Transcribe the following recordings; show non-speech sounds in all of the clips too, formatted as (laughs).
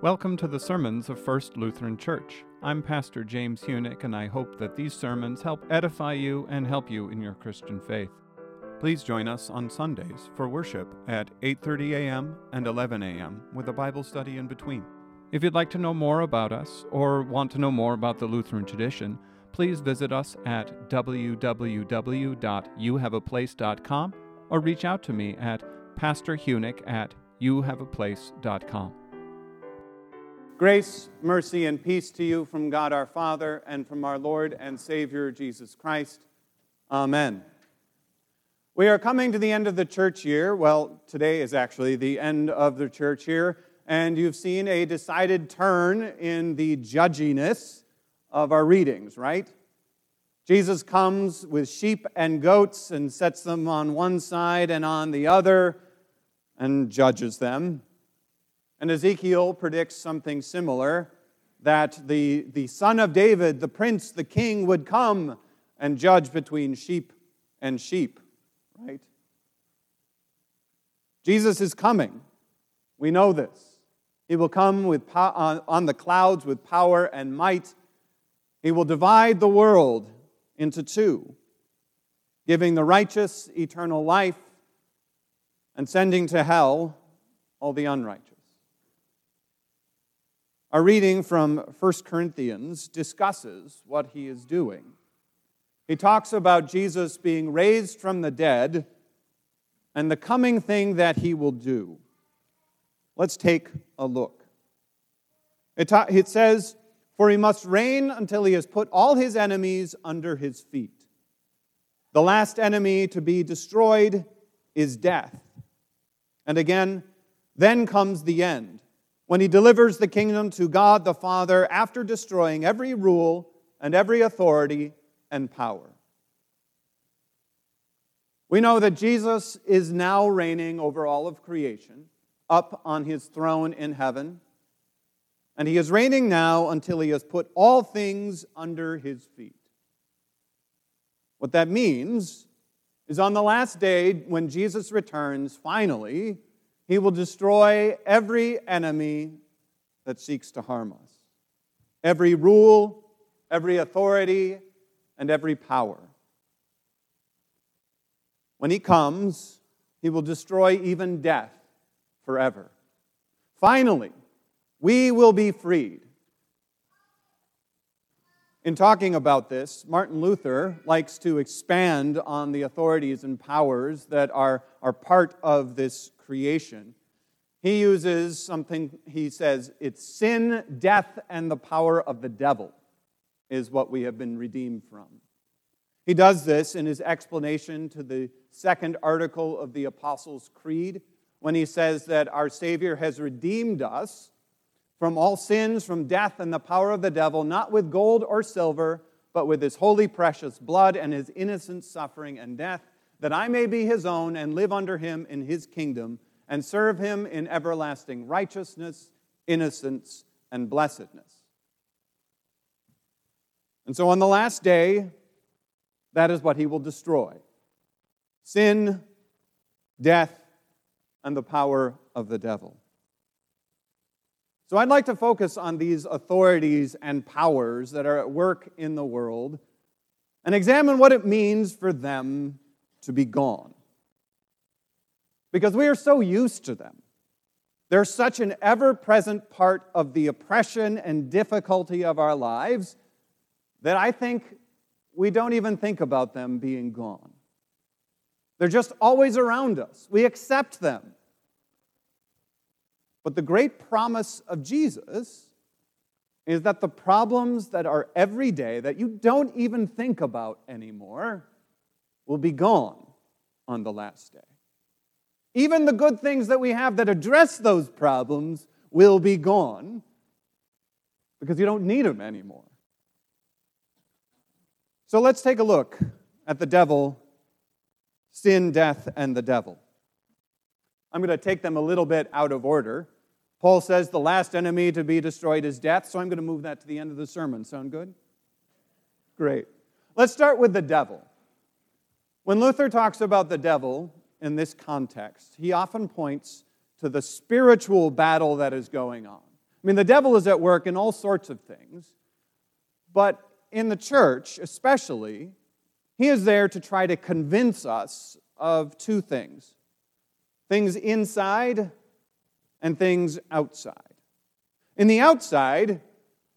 Welcome to the sermons of First Lutheran Church. I'm Pastor James Huenink, and I hope that these sermons help edify you and help you in your Christian faith. Please join us on Sundays for worship at 8:30 a.m. and 11 a.m. with a Bible study in between. If you'd like to know more about us or want to know more about the Lutheran tradition, please visit us at www.youhaveaplace.com or reach out to me at pastorhuenink at youhaveaplace.com. Grace, mercy, and peace to you from God our Father and from our Lord and Savior Jesus Christ. Amen. We are coming to the end of the church year. Well, today is actually the end of the church year, and you've seen a decided turn in the judginess of our readings, right? Jesus comes with sheep and goats and sets them on one side and on the other and judges them. And Ezekiel predicts something similar that the, the son of David, the prince, the king, would come and judge between sheep and sheep, right? Jesus is coming. We know this. He will come with po- on, on the clouds with power and might. He will divide the world into two, giving the righteous eternal life and sending to hell all the unrighteous. Our reading from 1 Corinthians discusses what he is doing. He talks about Jesus being raised from the dead and the coming thing that he will do. Let's take a look. It, ta- it says, For he must reign until he has put all his enemies under his feet. The last enemy to be destroyed is death. And again, then comes the end when he delivers the kingdom to God the Father after destroying every rule and every authority and power. We know that Jesus is now reigning over all of creation, up on his throne in heaven. And he is reigning now until he has put all things under his feet. What that means is on the last day, when Jesus returns, finally, he will destroy every enemy that seeks to harm us, every rule, every authority, and every power. When he comes, he will destroy even death forever. Finally, we will be freed. In talking about this, Martin Luther likes to expand on the authorities and powers that are, are part of this creation. He uses something, he says, it's sin, death, and the power of the devil is what we have been redeemed from. He does this in his explanation to the second article of the Apostles' Creed when he says that our Savior has redeemed us from all sins, from death, and the power of the devil, not with gold or silver, but with his holy, precious blood and his innocent suffering and death that I may be his own and live under him in his kingdom and serve him in everlasting righteousness, innocence, and blessedness. And so on the last day, that is what he will destroy sin, death, and the power of the devil. So I'd like to focus on these authorities and powers that are at work in the world and examine what it means for them to be gone. Because we are so used to them. They're such an ever present part of the oppression and difficulty of our lives that I think we don't even think about them being gone. They're just always around us. We accept them. But the great promise of Jesus is that the problems that are everyday, that you don't even think about anymore, will be gone on the last day. Even the good things that we have that address those problems will be gone because you don't need them anymore. So let's take a look at the devil, sin, death, and the devil. I'm going to take them a little bit out of order. Paul says the last enemy to be destroyed is death, so I'm going to move that to the end of the sermon. Sound good? Great. Let's start with the devil. When Luther talks about the devil in this context, he often points to the spiritual battle that is going on. I mean, the devil is at work in all sorts of things, but in the church, especially, he is there to try to convince us of two things things inside and things outside. In the outside,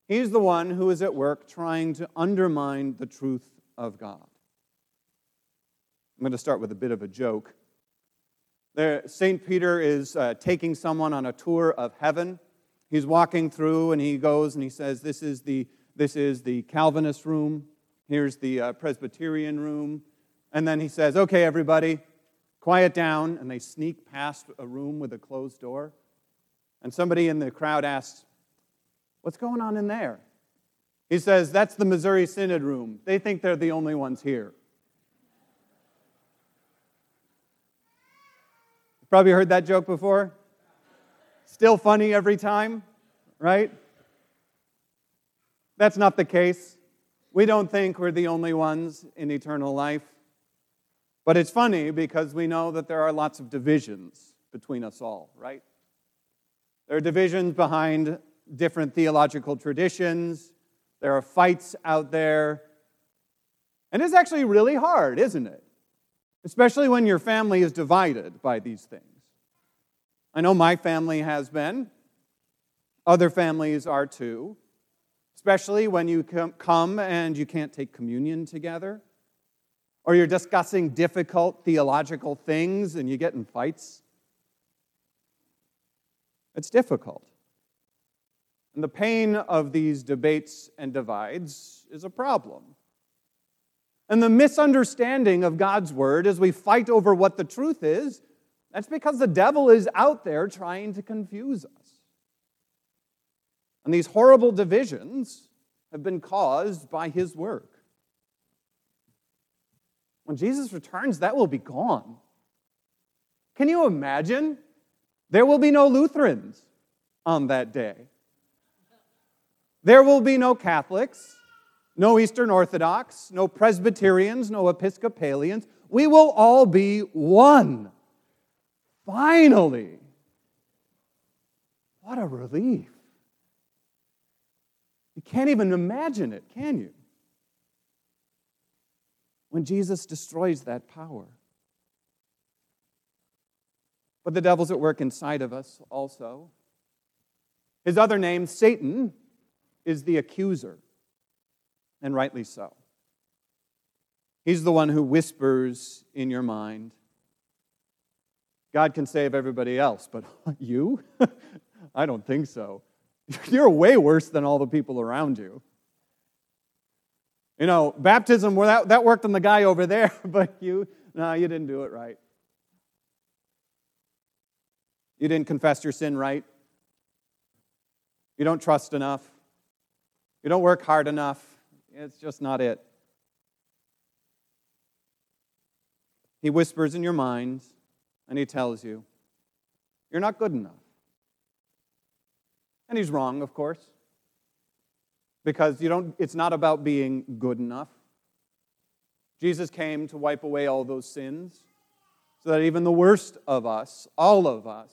he's the one who is at work trying to undermine the truth of God. I'm going to start with a bit of a joke. St. Peter is uh, taking someone on a tour of heaven. He's walking through and he goes and he says, This is the, this is the Calvinist room. Here's the uh, Presbyterian room. And then he says, Okay, everybody, quiet down. And they sneak past a room with a closed door. And somebody in the crowd asks, What's going on in there? He says, That's the Missouri Synod room. They think they're the only ones here. Probably heard that joke before. Still funny every time, right? That's not the case. We don't think we're the only ones in eternal life. But it's funny because we know that there are lots of divisions between us all, right? There are divisions behind different theological traditions. There are fights out there. And it's actually really hard, isn't it? especially when your family is divided by these things. I know my family has been, other families are too, especially when you come and you can't take communion together, or you're discussing difficult theological things and you get in fights. It's difficult. And the pain of these debates and divides is a problem and the misunderstanding of God's word as we fight over what the truth is, that's because the devil is out there trying to confuse us. And these horrible divisions have been caused by his work. When Jesus returns, that will be gone. Can you imagine? There will be no Lutherans on that day. There will be no Catholics no Eastern Orthodox, no Presbyterians, no Episcopalians. We will all be one. Finally. What a relief. You can't even imagine it, can you? When Jesus destroys that power. But the devil's at work inside of us also. His other name, Satan, is the accuser and rightly so. He's the one who whispers in your mind. God can save everybody else, but (laughs) you? (laughs) I don't think so. (laughs) You're way worse than all the people around you. You know, baptism, well, that, that worked on the guy over there, but you, no, you didn't do it right. You didn't confess your sin right. You don't trust enough. You don't work hard enough. It's just not it. He whispers in your mind and he tells you, You're not good enough. And he's wrong, of course, because you don't, it's not about being good enough. Jesus came to wipe away all those sins so that even the worst of us, all of us,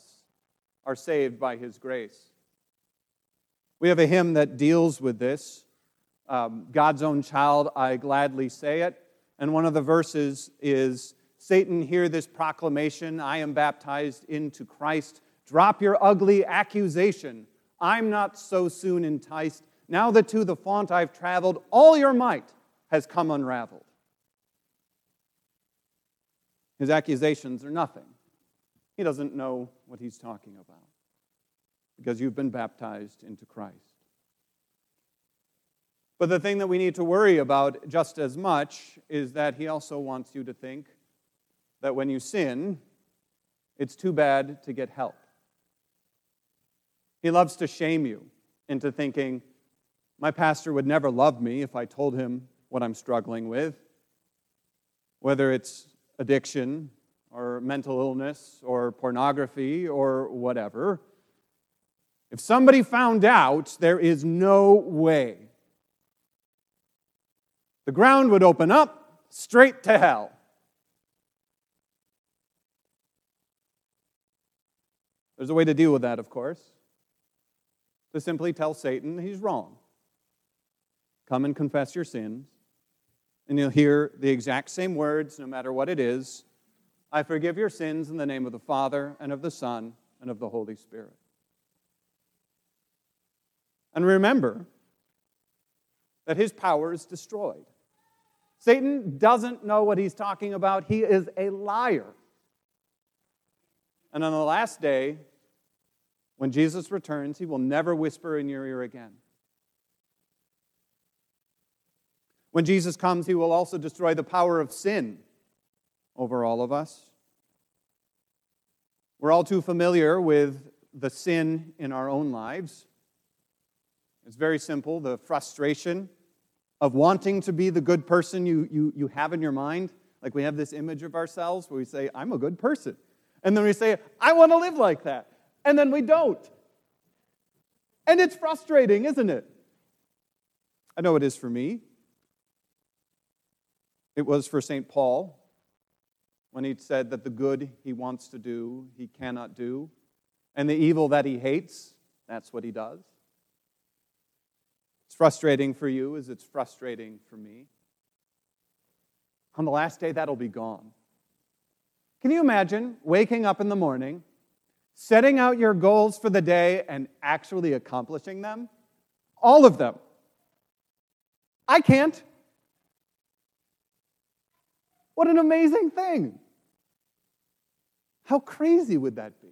are saved by his grace. We have a hymn that deals with this um, God's own child, I gladly say it. And one of the verses is Satan, hear this proclamation I am baptized into Christ. Drop your ugly accusation. I'm not so soon enticed. Now that to the font I've traveled, all your might has come unraveled. His accusations are nothing. He doesn't know what he's talking about because you've been baptized into Christ. But the thing that we need to worry about just as much is that he also wants you to think that when you sin, it's too bad to get help. He loves to shame you into thinking, my pastor would never love me if I told him what I'm struggling with, whether it's addiction or mental illness or pornography or whatever. If somebody found out, there is no way the ground would open up straight to hell. There's a way to deal with that, of course. to simply tell Satan he's wrong. Come and confess your sins, and you'll hear the exact same words no matter what it is I forgive your sins in the name of the Father, and of the Son, and of the Holy Spirit. And remember that his power is destroyed. Satan doesn't know what he's talking about, he is a liar. And on the last day, when Jesus returns, he will never whisper in your ear again. When Jesus comes, he will also destroy the power of sin over all of us. We're all too familiar with the sin in our own lives. It's very simple the frustration of wanting to be the good person you, you, you have in your mind. Like we have this image of ourselves where we say, I'm a good person. And then we say, I want to live like that. And then we don't. And it's frustrating, isn't it? I know it is for me. It was for St. Paul when he said that the good he wants to do, he cannot do, and the evil that he hates, that's what he does. It's frustrating for you as it's frustrating for me. On the last day, that'll be gone. Can you imagine waking up in the morning, setting out your goals for the day, and actually accomplishing them? All of them. I can't. What an amazing thing. How crazy would that be?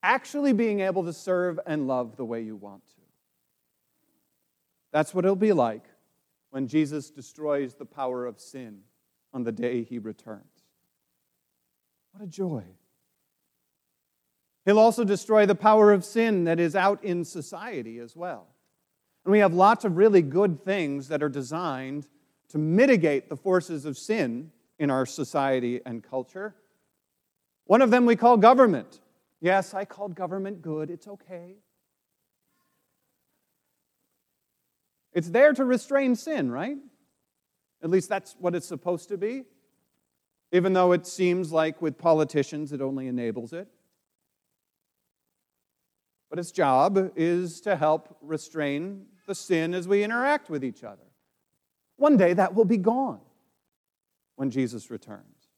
Actually being able to serve and love the way you want to. That's what it'll be like when Jesus destroys the power of sin on the day he returns. What a joy. He'll also destroy the power of sin that is out in society as well. And we have lots of really good things that are designed to mitigate the forces of sin in our society and culture. One of them we call government. Yes, I called government good. It's okay. It's there to restrain sin, right? At least that's what it's supposed to be even though it seems like with politicians it only enables it. But its job is to help restrain the sin as we interact with each other. One day that will be gone when Jesus returns.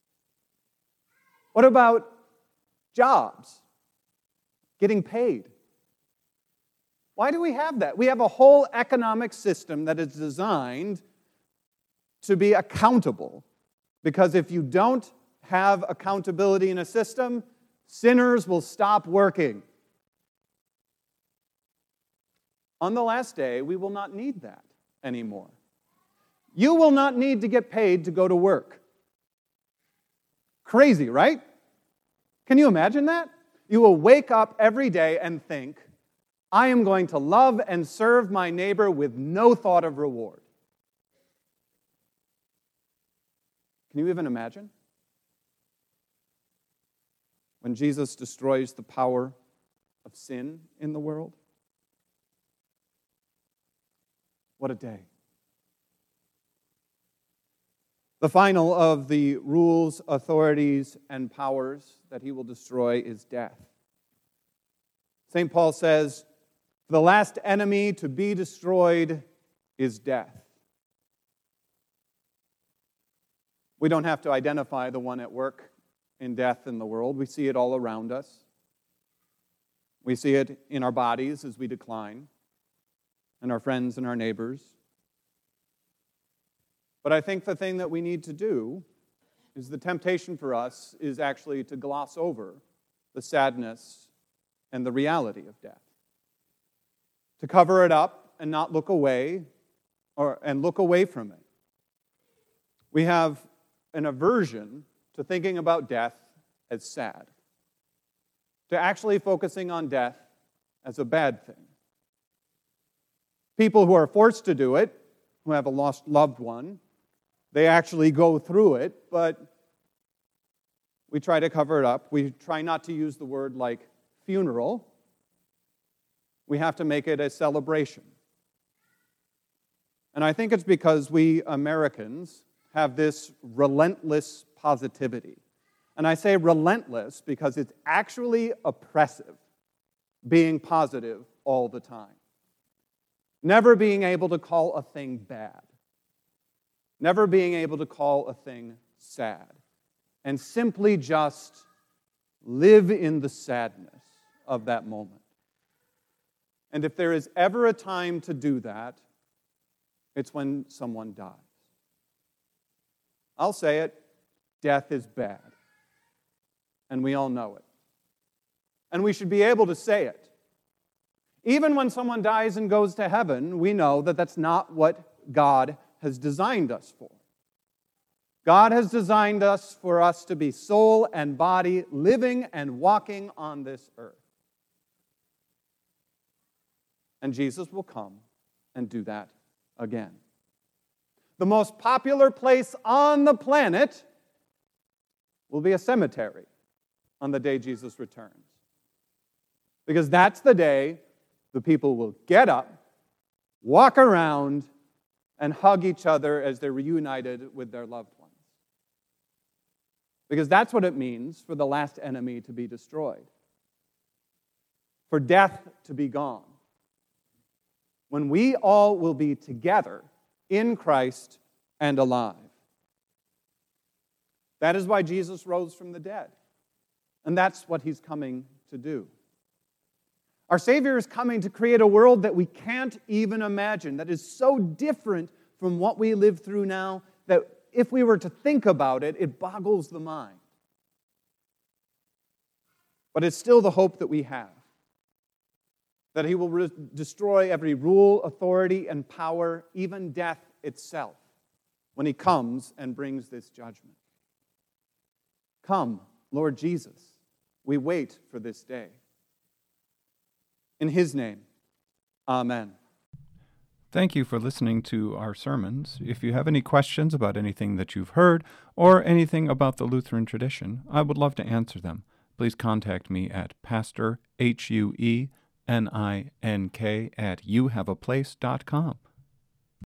What about jobs? Getting paid. Why do we have that? We have a whole economic system that is designed to be accountable because if you don't have accountability in a system, sinners will stop working. On the last day, we will not need that anymore. You will not need to get paid to go to work. Crazy, right? Can you imagine that? You will wake up every day and think, I am going to love and serve my neighbor with no thought of reward. Can you even imagine? When Jesus destroys the power of sin in the world? What a day. The final of the rules, authorities, and powers that he will destroy is death. St. Paul says, The last enemy to be destroyed is death. We don't have to identify the one at work in death in the world. We see it all around us. We see it in our bodies as we decline, and our friends and our neighbors. But I think the thing that we need to do is the temptation for us is actually to gloss over the sadness and the reality of death. To cover it up and not look away or and look away from it. We have an aversion to thinking about death as sad, to actually focusing on death as a bad thing. People who are forced to do it, who have a lost loved one, they actually go through it, but we try to cover it up. We try not to use the word like funeral. We have to make it a celebration. And I think it's because we Americans have this relentless positivity. And I say relentless because it's actually oppressive. being positive all the time, never being able to call a thing bad, never being able to call a thing sad, and simply just live in the sadness of that moment. And if there is ever a time to do that, it's when someone dies. I'll say it death is bad. And we all know it. And we should be able to say it. Even when someone dies and goes to heaven, we know that that's not what God has designed us for. God has designed us for us to be soul and body, living and walking on this earth. And Jesus will come and do that again. The most popular place on the planet will be a cemetery on the day Jesus returns. Because that's the day the people will get up, walk around, and hug each other as they're reunited with their loved ones. Because that's what it means for the last enemy to be destroyed, for death to be gone. When we all will be together in Christ and alive. That is why Jesus rose from the dead. And that's what he's coming to do. Our Savior is coming to create a world that we can't even imagine, that is so different from what we live through now that if we were to think about it, it boggles the mind. But it's still the hope that we have that He will re- destroy every rule, authority, and power, even death itself, when He comes and brings this judgment. Come, Lord Jesus. We wait for this day. In his name, amen. Thank you for listening to our sermons. If you have any questions about anything that you've heard or anything about the Lutheran tradition, I would love to answer them. Please contact me at pastor, H-U-E, N-I-N-K, at youhaveaplace.com.